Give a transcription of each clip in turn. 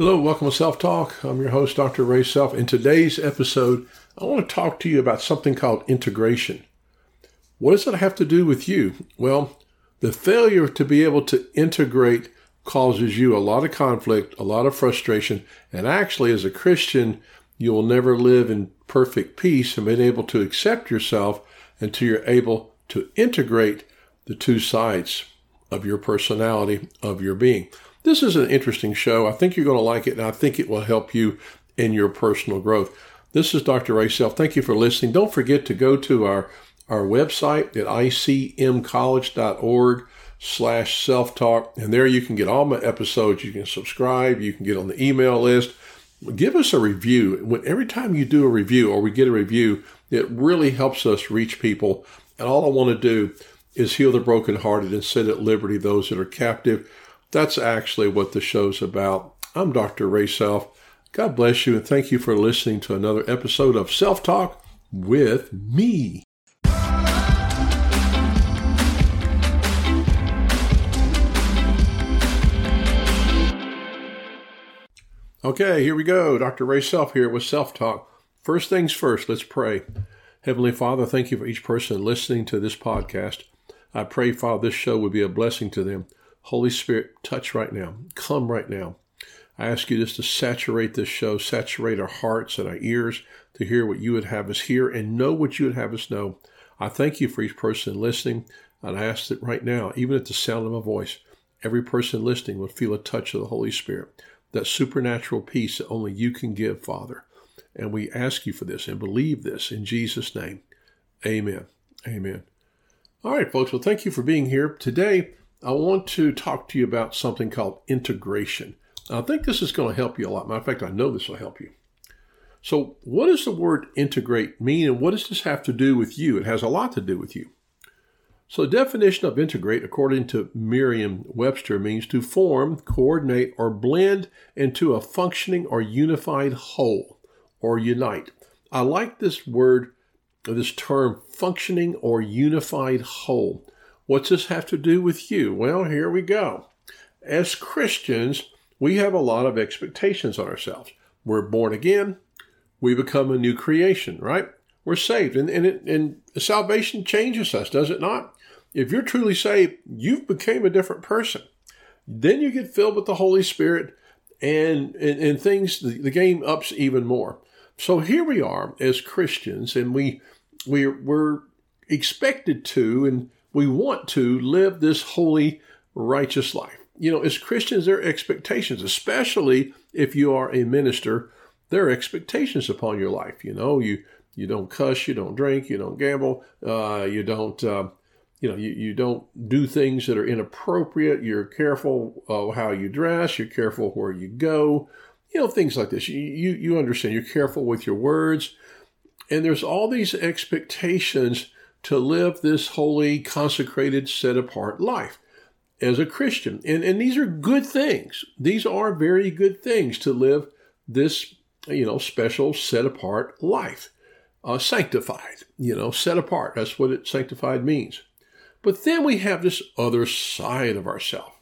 Hello, welcome to Self Talk. I'm your host, Dr. Ray Self. In today's episode, I want to talk to you about something called integration. What does it have to do with you? Well, the failure to be able to integrate causes you a lot of conflict, a lot of frustration, and actually, as a Christian, you will never live in perfect peace and being able to accept yourself until you're able to integrate the two sides of your personality, of your being. This is an interesting show. I think you're going to like it, and I think it will help you in your personal growth. This is Dr. Ray Self. Thank you for listening. Don't forget to go to our, our website at icmcollege.org slash self-talk, and there you can get all my episodes. You can subscribe. You can get on the email list. Give us a review. When, every time you do a review or we get a review, it really helps us reach people. And all I want to do is heal the brokenhearted and set at liberty those that are captive that's actually what the show's about. I'm Dr. Ray Self. God bless you and thank you for listening to another episode of Self Talk with me. Okay, here we go. Dr. Ray Self here with Self Talk. First things first, let's pray. Heavenly Father, thank you for each person listening to this podcast. I pray, Father, this show would be a blessing to them. Holy Spirit, touch right now. Come right now. I ask you just to saturate this show, saturate our hearts and our ears to hear what you would have us hear and know what you would have us know. I thank you for each person listening, and I ask that right now, even at the sound of my voice, every person listening would feel a touch of the Holy Spirit, that supernatural peace that only you can give, Father. And we ask you for this and believe this in Jesus' name. Amen. Amen. All right, folks. Well, thank you for being here. Today, I want to talk to you about something called integration. I think this is going to help you a lot. Matter of fact, I know this will help you. So, what does the word integrate mean, and what does this have to do with you? It has a lot to do with you. So, the definition of integrate, according to Merriam Webster, means to form, coordinate, or blend into a functioning or unified whole or unite. I like this word, this term, functioning or unified whole. What's this have to do with you? Well, here we go. As Christians, we have a lot of expectations on ourselves. We're born again, we become a new creation, right? We're saved, and, and, it, and salvation changes us, does it not? If you're truly saved, you've became a different person. Then you get filled with the Holy Spirit, and, and, and things, the, the game ups even more. So here we are as Christians, and we, we we're expected to, and we want to live this holy, righteous life. You know, as Christians, there are expectations, especially if you are a minister, there are expectations upon your life. You know, you you don't cuss, you don't drink, you don't gamble, uh, you don't, uh, you know, you, you don't do things that are inappropriate. You're careful of how you dress. You're careful where you go. You know, things like this. You, you, you understand. You're careful with your words. And there's all these expectations to live this holy, consecrated, set apart life as a Christian. And, and these are good things. These are very good things to live this, you know, special, set apart life. Uh, sanctified, you know, set apart. That's what it sanctified means. But then we have this other side of ourselves,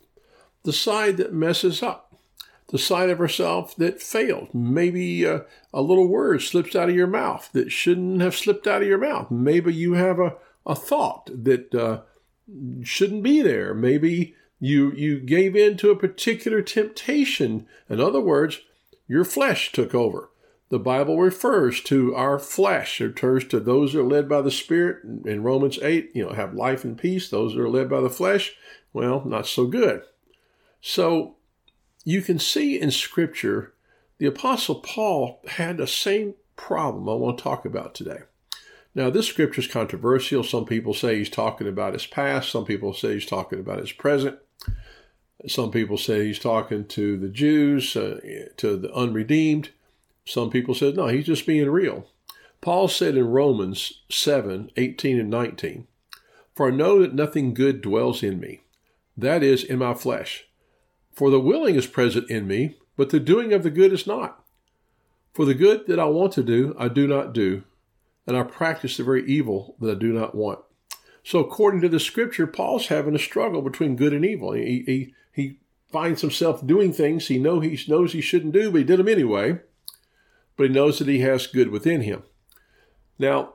the side that messes up, the side of ourselves that failed. Maybe uh, a little word slips out of your mouth that shouldn't have slipped out of your mouth. Maybe you have a, a thought that uh, shouldn't be there. Maybe you you gave in to a particular temptation. In other words, your flesh took over. The Bible refers to our flesh. It refers to those that are led by the Spirit. In Romans 8, you know, have life and peace. Those that are led by the flesh, well, not so good. So you can see in Scripture, the Apostle Paul had the same problem I want to talk about today. Now, this scripture is controversial. Some people say he's talking about his past. Some people say he's talking about his present. Some people say he's talking to the Jews, uh, to the unredeemed. Some people said, no, he's just being real. Paul said in Romans 7 18 and 19, For I know that nothing good dwells in me, that is, in my flesh. For the willing is present in me, but the doing of the good is not. For the good that I want to do, I do not do, and I practice the very evil that I do not want. So, according to the scripture, Paul's having a struggle between good and evil. He, he, he finds himself doing things he know he knows he shouldn't do, but he did them anyway. But he knows that he has good within him. Now,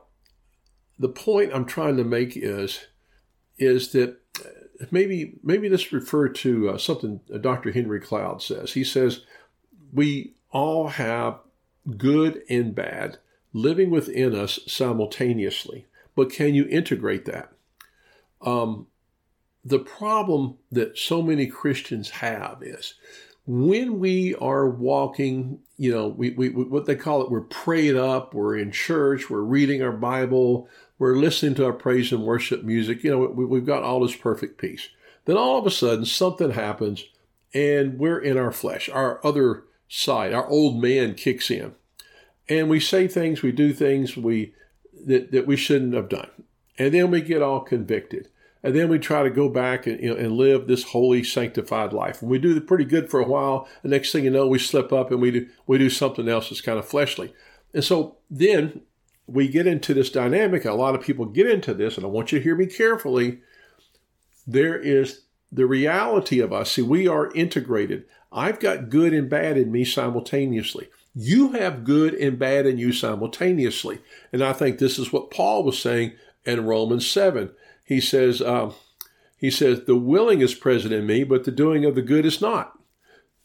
the point I'm trying to make is is that maybe maybe let's refer to uh, something Dr. Henry Cloud says. He says we all have good and bad living within us simultaneously, but can you integrate that? Um, the problem that so many Christians have is when we are walking, you know, we, we, what they call it, we're prayed up, we're in church, we're reading our Bible, we're listening to our praise and worship music, you know, we, we've got all this perfect peace. Then all of a sudden something happens and we're in our flesh, our other side, our old man kicks in. And we say things, we do things we that, that we shouldn't have done. And then we get all convicted. And then we try to go back and, you know, and live this holy, sanctified life. And we do pretty good for a while. The next thing you know, we slip up and we do, we do something else that's kind of fleshly. And so then we get into this dynamic. A lot of people get into this, and I want you to hear me carefully. There is the reality of us. See, we are integrated. I've got good and bad in me simultaneously. You have good and bad in you simultaneously. And I think this is what Paul was saying in Romans 7 he says, um, he says, the willing is present in me, but the doing of the good is not.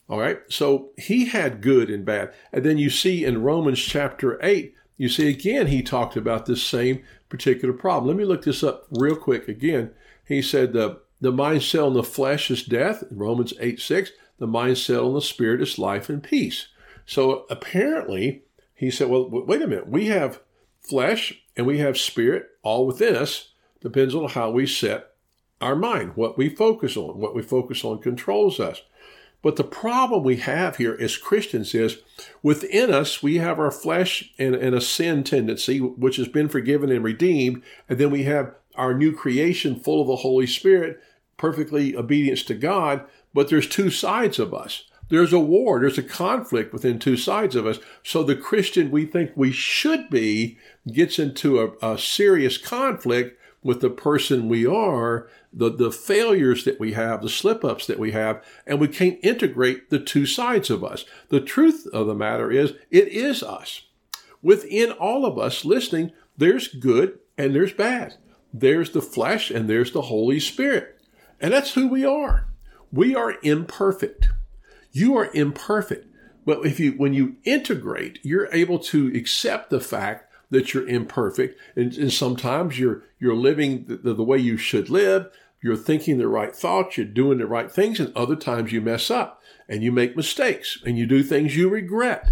All right. So he had good and bad. And then you see in Romans chapter 8, you see again, he talked about this same particular problem. Let me look this up real quick again. He said, the, the mind cell in the flesh is death, Romans 8 6. The mind cell in the spirit is life and peace. So apparently, he said, well, wait a minute. We have flesh and we have spirit all within us depends on how we set our mind, what we focus on. What we focus on controls us. But the problem we have here as Christians is within us, we have our flesh and, and, a sin tendency, which has been forgiven and redeemed. And then we have our new creation full of the Holy Spirit, perfectly obedience to God. But there's two sides of us. There's a war, there's a conflict within two sides of us. So the Christian we think we should be gets into a, a serious conflict with the person we are, the, the failures that we have, the slip ups that we have, and we can't integrate the two sides of us. The truth of the matter is, it is us. Within all of us listening, there's good and there's bad. There's the flesh and there's the Holy Spirit. And that's who we are. We are imperfect. You are imperfect. But if you, when you integrate, you're able to accept the fact that you're imperfect, and, and sometimes you're you're living the, the way you should live. You're thinking the right thoughts, you're doing the right things, and other times you mess up and you make mistakes and you do things you regret.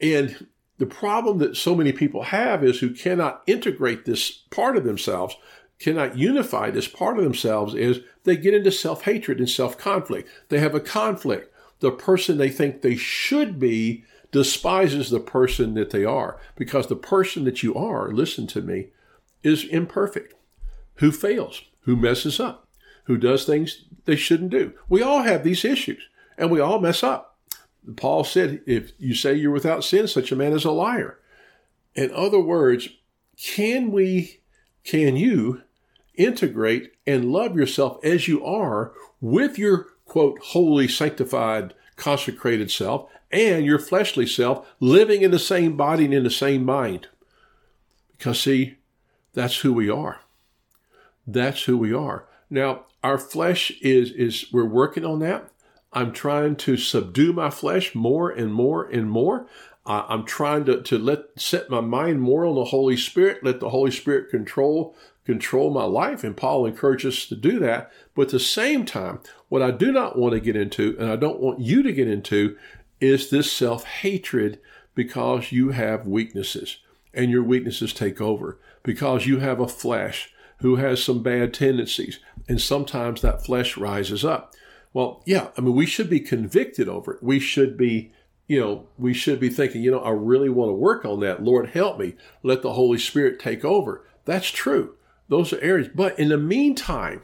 And the problem that so many people have is who cannot integrate this part of themselves, cannot unify this part of themselves, is they get into self hatred and self conflict. They have a conflict. The person they think they should be despises the person that they are because the person that you are, listen to me, is imperfect, who fails, who messes up, who does things they shouldn't do. We all have these issues and we all mess up. Paul said, if you say you're without sin, such a man is a liar. In other words, can we, can you integrate and love yourself as you are with your quote, holy, sanctified, consecrated self and your fleshly self living in the same body and in the same mind. Because, see, that's who we are. That's who we are. Now, our flesh is, is we're working on that. I'm trying to subdue my flesh more and more and more. Uh, I'm trying to, to let set my mind more on the Holy Spirit, let the Holy Spirit control control my life. And Paul encourages us to do that. But at the same time, what I do not want to get into, and I don't want you to get into, is this self hatred because you have weaknesses and your weaknesses take over, because you have a flesh who has some bad tendencies, and sometimes that flesh rises up. Well, yeah, I mean, we should be convicted over it. We should be, you know, we should be thinking, you know, I really want to work on that. Lord, help me. Let the Holy Spirit take over. That's true. Those are areas. But in the meantime,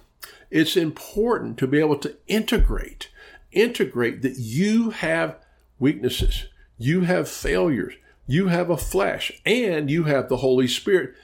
it's important to be able to integrate, integrate that you have weaknesses, you have failures, you have a flesh, and you have the Holy Spirit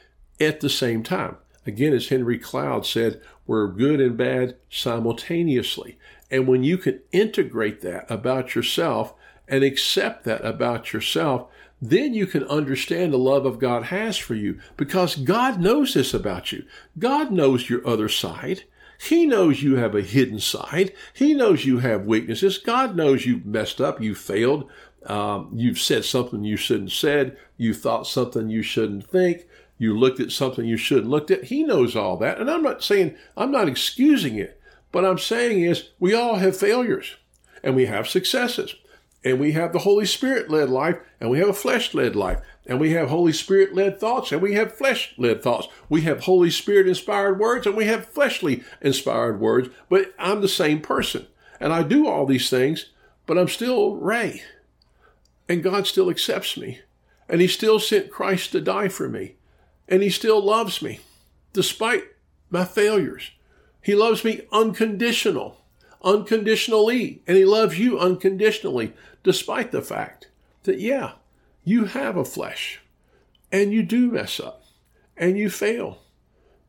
at the same time. Again, as Henry Cloud said, we're good and bad simultaneously. And when you can integrate that about yourself and accept that about yourself, then you can understand the love of God has for you because God knows this about you. God knows your other side. He knows you have a hidden side. He knows you have weaknesses. God knows you've messed up, you failed, um, you've said something you shouldn't said, you thought something you shouldn't think, you looked at something you shouldn't looked at. He knows all that. And I'm not saying, I'm not excusing it. But I'm saying is we all have failures and we have successes and we have the Holy Spirit led life, and we have a flesh led life, and we have Holy Spirit led thoughts, and we have flesh led thoughts. We have Holy Spirit inspired words, and we have fleshly inspired words, but I'm the same person. And I do all these things, but I'm still Ray. And God still accepts me. And He still sent Christ to die for me. And He still loves me, despite my failures. He loves me unconditional unconditionally, and He loves you unconditionally, despite the fact that, yeah, you have a flesh, and you do mess up, and you fail,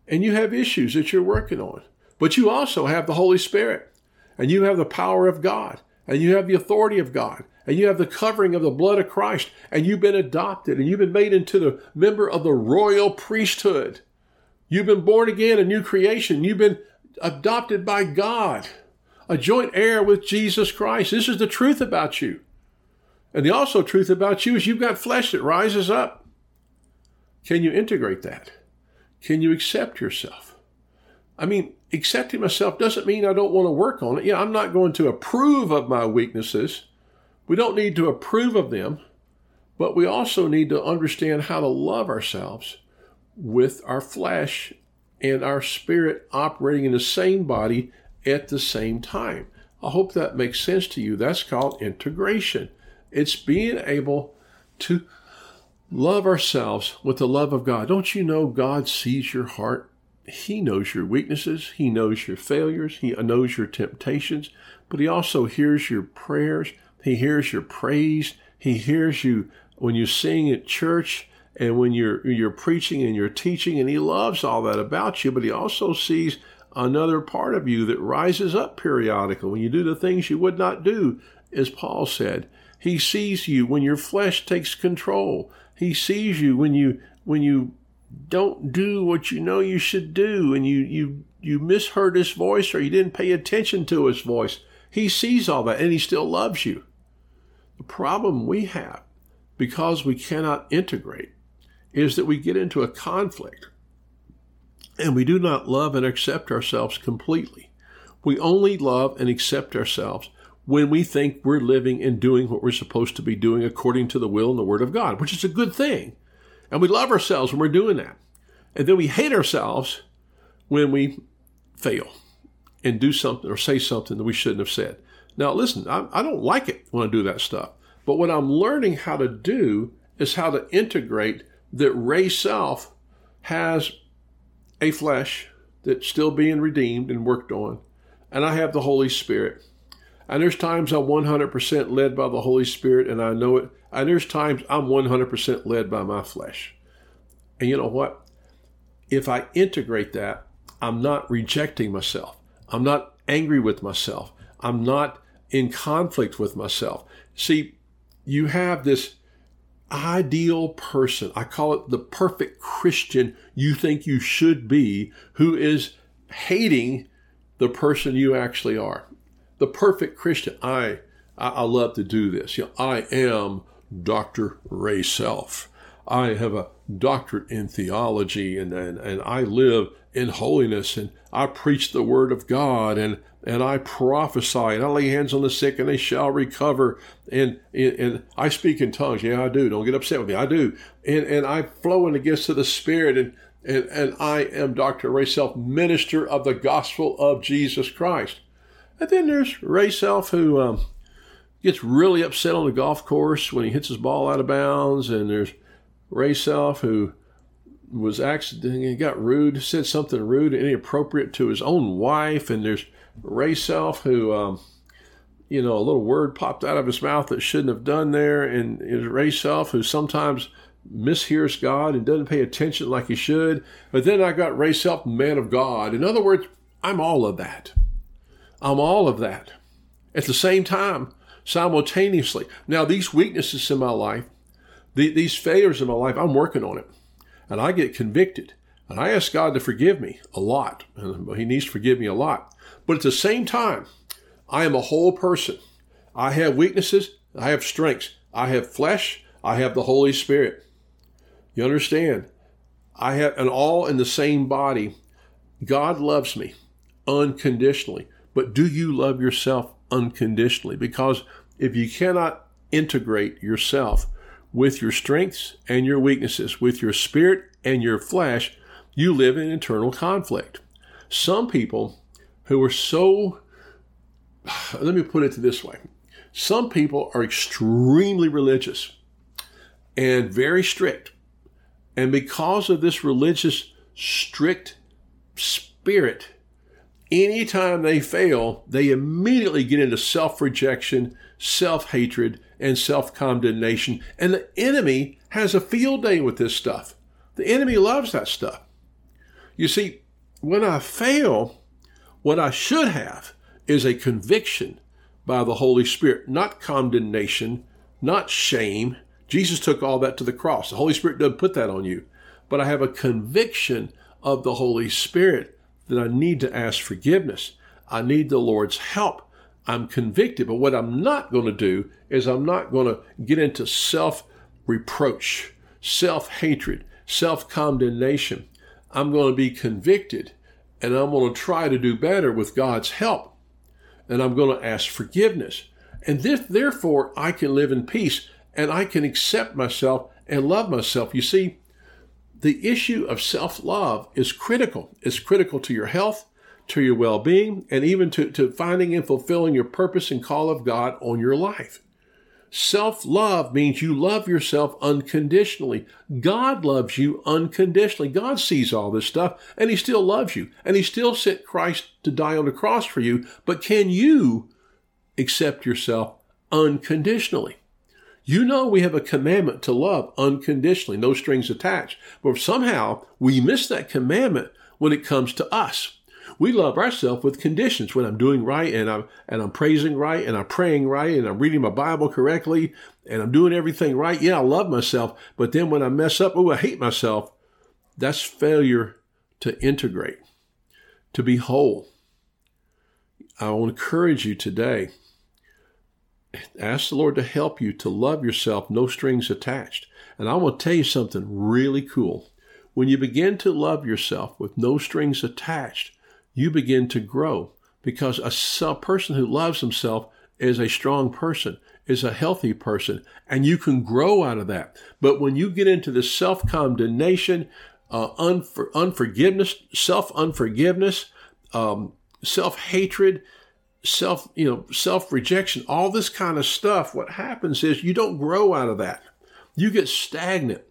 and you have issues that you're working on. But you also have the Holy Spirit, and you have the power of God, and you have the authority of God, and you have the covering of the blood of Christ, and you've been adopted, and you've been made into the member of the royal priesthood. You've been born again, a new creation. You've been adopted by God a joint heir with Jesus Christ. This is the truth about you. And the also truth about you is you've got flesh that rises up. Can you integrate that? Can you accept yourself? I mean, accepting myself doesn't mean I don't want to work on it. Yeah, I'm not going to approve of my weaknesses. We don't need to approve of them, but we also need to understand how to love ourselves with our flesh and our spirit operating in the same body at the same time. I hope that makes sense to you. That's called integration. It's being able to love ourselves with the love of God. Don't you know God sees your heart? He knows your weaknesses. He knows your failures. He knows your temptations, but He also hears your prayers. He hears your praise. He hears you when you sing at church and when you're, you're preaching and you're teaching, and He loves all that about you, but He also sees another part of you that rises up periodically when you do the things you would not do, as Paul said. He sees you when your flesh takes control. He sees you when you when you don't do what you know you should do and you you you misheard his voice or you didn't pay attention to his voice. He sees all that and he still loves you. The problem we have because we cannot integrate is that we get into a conflict and we do not love and accept ourselves completely. We only love and accept ourselves when we think we're living and doing what we're supposed to be doing according to the will and the Word of God, which is a good thing. And we love ourselves when we're doing that. And then we hate ourselves when we fail and do something or say something that we shouldn't have said. Now, listen, I, I don't like it when I do that stuff. But what I'm learning how to do is how to integrate that Ray Self has a flesh that's still being redeemed and worked on, and I have the Holy Spirit. And there's times I'm 100% led by the Holy Spirit, and I know it. And there's times I'm 100% led by my flesh. And you know what? If I integrate that, I'm not rejecting myself. I'm not angry with myself. I'm not in conflict with myself. See, you have this ideal person. I call it the perfect Christian you think you should be, who is hating the person you actually are. The perfect Christian. I I, I love to do this. You know, I am Dr. Ray Self. I have a doctorate in theology and, and, and I live in holiness and I preach the word of God and and I prophesy and I lay hands on the sick and they shall recover and and I speak in tongues. Yeah, I do. Don't get upset with me. I do. And and I flow in the gifts of the Spirit and and, and I am Dr. Ray Self, minister of the gospel of Jesus Christ. And then there's Ray Self who um, gets really upset on the golf course when he hits his ball out of bounds. And there's Ray Self who was actually got rude, said something rude and inappropriate to his own wife. And there's Ray Self, who, um, you know, a little word popped out of his mouth that shouldn't have done there, and is Ray Self, who sometimes mishears God and doesn't pay attention like he should. But then I got Ray Self, man of God. In other words, I'm all of that. I'm all of that. At the same time, simultaneously. Now, these weaknesses in my life, the, these failures in my life, I'm working on it. And I get convicted. And I ask God to forgive me a lot. And He needs to forgive me a lot. But at the same time, I am a whole person. I have weaknesses. I have strengths. I have flesh. I have the Holy Spirit. You understand? I have an all in the same body. God loves me unconditionally. But do you love yourself unconditionally? Because if you cannot integrate yourself with your strengths and your weaknesses, with your spirit and your flesh, you live in internal conflict. Some people who are so, let me put it this way some people are extremely religious and very strict. And because of this religious, strict spirit, anytime they fail, they immediately get into self rejection, self hatred, and self condemnation. And the enemy has a field day with this stuff. The enemy loves that stuff. You see, when I fail, what I should have is a conviction by the Holy Spirit, not condemnation, not shame. Jesus took all that to the cross. The Holy Spirit doesn't put that on you. But I have a conviction of the Holy Spirit that I need to ask forgiveness. I need the Lord's help. I'm convicted. But what I'm not going to do is I'm not going to get into self reproach, self hatred, self condemnation. I'm going to be convicted and I'm going to try to do better with God's help. And I'm going to ask forgiveness. And this, therefore, I can live in peace and I can accept myself and love myself. You see, the issue of self love is critical. It's critical to your health, to your well being, and even to, to finding and fulfilling your purpose and call of God on your life. Self love means you love yourself unconditionally. God loves you unconditionally. God sees all this stuff and He still loves you. And He still sent Christ to die on the cross for you. But can you accept yourself unconditionally? You know we have a commandment to love unconditionally, no strings attached. But somehow we miss that commandment when it comes to us. We love ourselves with conditions when I'm doing right and I'm and I'm praising right and I'm praying right and I'm reading my Bible correctly and I'm doing everything right. Yeah, I love myself. But then when I mess up, oh, I hate myself. That's failure to integrate, to be whole. I will encourage you today. Ask the Lord to help you to love yourself, no strings attached. And I will tell you something really cool. When you begin to love yourself with no strings attached, you begin to grow because a, person who loves himself is a strong person, is a healthy person, and you can grow out of that. But when you get into the self condemnation, uh, unfor- unforgiveness, self unforgiveness, um, self hatred, self you know self rejection, all this kind of stuff, what happens is you don't grow out of that. You get stagnant.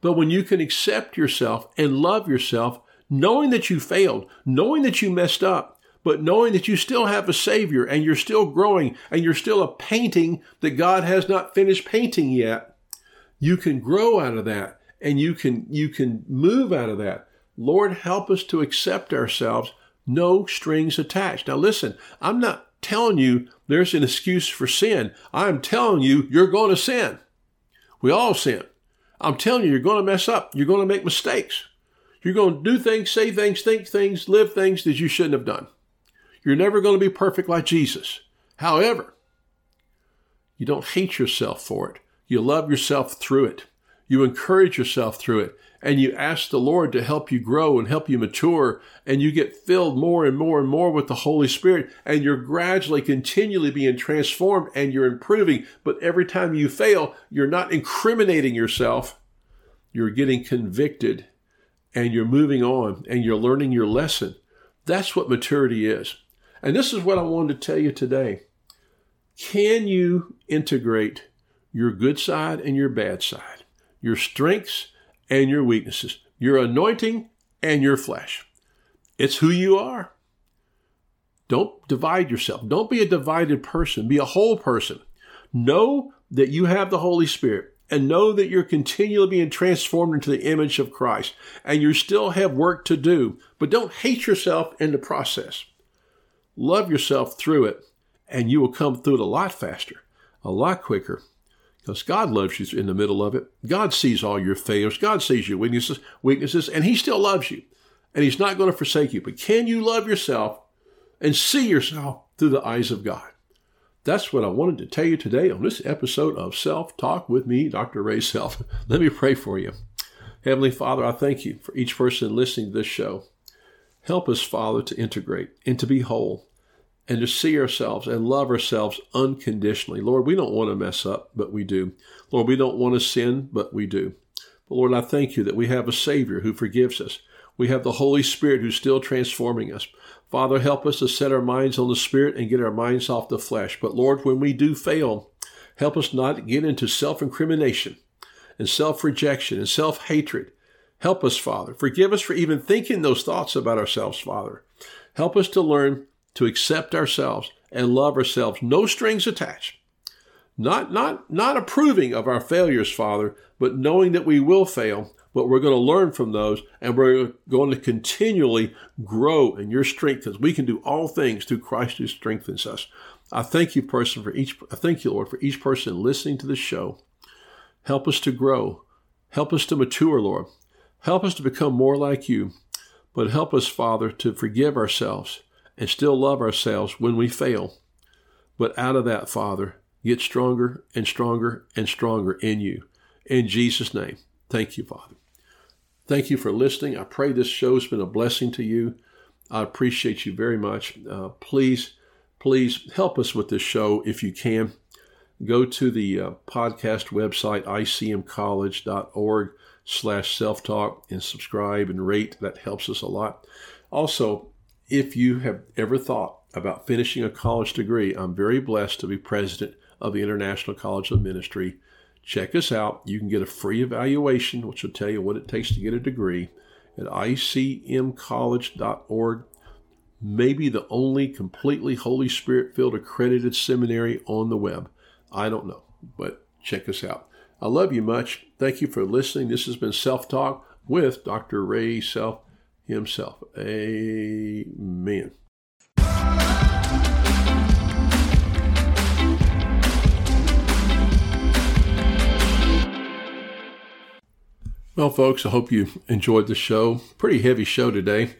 But when you can accept yourself and love yourself, knowing that you failed, knowing that you messed up, but knowing that you still have a Savior and you're still growing and you're still a painting that God has not finished painting yet, you can grow out of that and you can, you can move out of that. Lord, help us to accept ourselves, no strings attached. Now listen, I'm not telling you there's an excuse for sin. I'm telling you you're going to sin. We all sin. I'm telling you you're going to mess up. You're going to make mistakes. You're going to do things, say things, think things, live things that you shouldn't have done. You're never going to be perfect like Jesus. However, you don't hate yourself for it. You love yourself through it. You encourage yourself through it. And you ask the Lord to help you grow and help you mature. And you get filled more and more and more with the Holy Spirit. And you're gradually, continually being transformed and you're improving. But every time you fail, you're not incriminating yourself. You're getting convicted and you're moving on and you're learning your lesson. That's what maturity is. And this is what I wanted to tell you today. Can you integrate your good side and your bad side, your strengths and your weaknesses, your anointing and your flesh? It's who you are. Don't divide yourself. Don't be a divided person. Be a whole person. Know that you have the Holy Spirit and know that you're continually being transformed into the image of Christ and you still have work to do, but don't hate yourself in the process. love yourself through it, and you will come through it a lot faster, a lot quicker, because God loves you in the middle of it. God sees all your failures. God sees your weaknesses, weaknesses, and He still loves you, and He's not going to forsake you. But can you love yourself and see yourself through the eyes of God? That's what I wanted to tell you today on this episode of Self Talk with me, Dr. Ray Self. Let me pray for you. Heavenly Father, I thank you for each person listening to this show. Help us, Father, to integrate and to be whole and to see ourselves and love ourselves unconditionally. Lord, we don't want to mess up, but we do. Lord, we don't want to sin, but we do. But Lord, I thank you that we have a Savior who forgives us. We have the Holy Spirit who's still transforming us. Father, help us to set our minds on the Spirit and get our minds off the flesh. But Lord, when we do fail, help us not get into self incrimination and self rejection and self hatred. Help us, Father. Forgive us for even thinking those thoughts about ourselves, Father. Help us to learn to accept ourselves and love ourselves, no strings attached. Not, not, not approving of our failures, Father, but knowing that we will fail but we're going to learn from those and we're going to continually grow in your strength as we can do all things through Christ who strengthens us. I thank you, person, for each, I thank you, Lord, for each person listening to this show. Help us to grow. Help us to mature, Lord. Help us to become more like you. But help us, Father, to forgive ourselves and still love ourselves when we fail. But out of that, Father, get stronger and stronger and stronger in you. In Jesus' name, thank you, Father. Thank you for listening. I pray this show's been a blessing to you. I appreciate you very much. Uh, please, please help us with this show if you can. Go to the uh, podcast website, icmcollege.org slash self-talk and subscribe and rate. That helps us a lot. Also, if you have ever thought about finishing a college degree, I'm very blessed to be president of the International College of Ministry Check us out. You can get a free evaluation, which will tell you what it takes to get a degree at icmcollege.org. Maybe the only completely Holy Spirit filled accredited seminary on the web. I don't know, but check us out. I love you much. Thank you for listening. This has been Self Talk with Dr. Ray Self himself. Amen. Well, folks, I hope you enjoyed the show. Pretty heavy show today.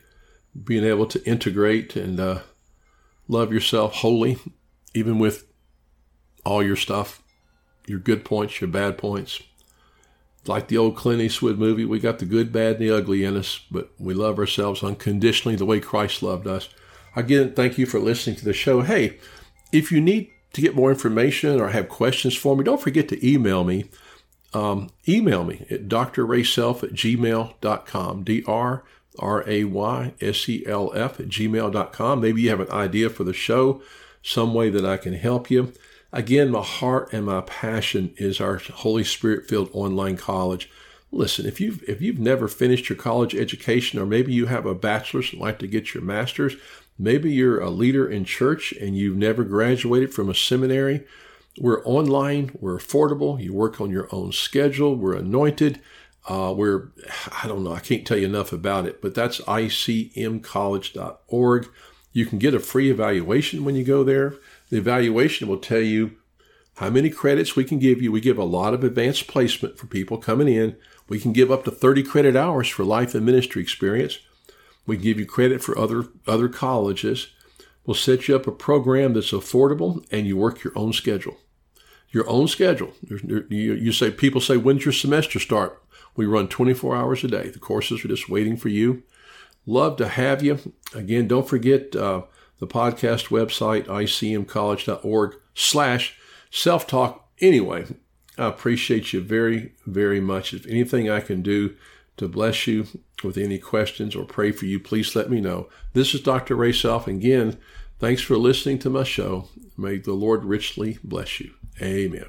Being able to integrate and uh, love yourself wholly, even with all your stuff, your good points, your bad points. Like the old Clint Eastwood movie, we got the good, bad, and the ugly in us, but we love ourselves unconditionally the way Christ loved us. Again, thank you for listening to the show. Hey, if you need to get more information or have questions for me, don't forget to email me um, email me at drrayself at gmail.com. D-R R-A-Y-S-E-L-F at gmail.com. Maybe you have an idea for the show, some way that I can help you. Again, my heart and my passion is our Holy Spirit filled online college. Listen, if you've if you've never finished your college education, or maybe you have a bachelor's and like to get your master's, maybe you're a leader in church and you've never graduated from a seminary, we're online, we're affordable, you work on your own schedule, we're anointed. Uh, we're, I don't know, I can't tell you enough about it, but that's icmcollege.org. You can get a free evaluation when you go there. The evaluation will tell you how many credits we can give you. We give a lot of advanced placement for people coming in. We can give up to 30 credit hours for life and ministry experience. We give you credit for other, other colleges. We'll set you up a program that's affordable and you work your own schedule. Your own schedule. You say, people say, when's your semester start? We run 24 hours a day. The courses are just waiting for you. Love to have you. Again, don't forget uh, the podcast website, icmcollege.org slash self-talk. Anyway, I appreciate you very, very much. If anything I can do to bless you with any questions or pray for you, please let me know. This is Dr. Ray Self. Again, thanks for listening to my show. May the Lord richly bless you. Amen.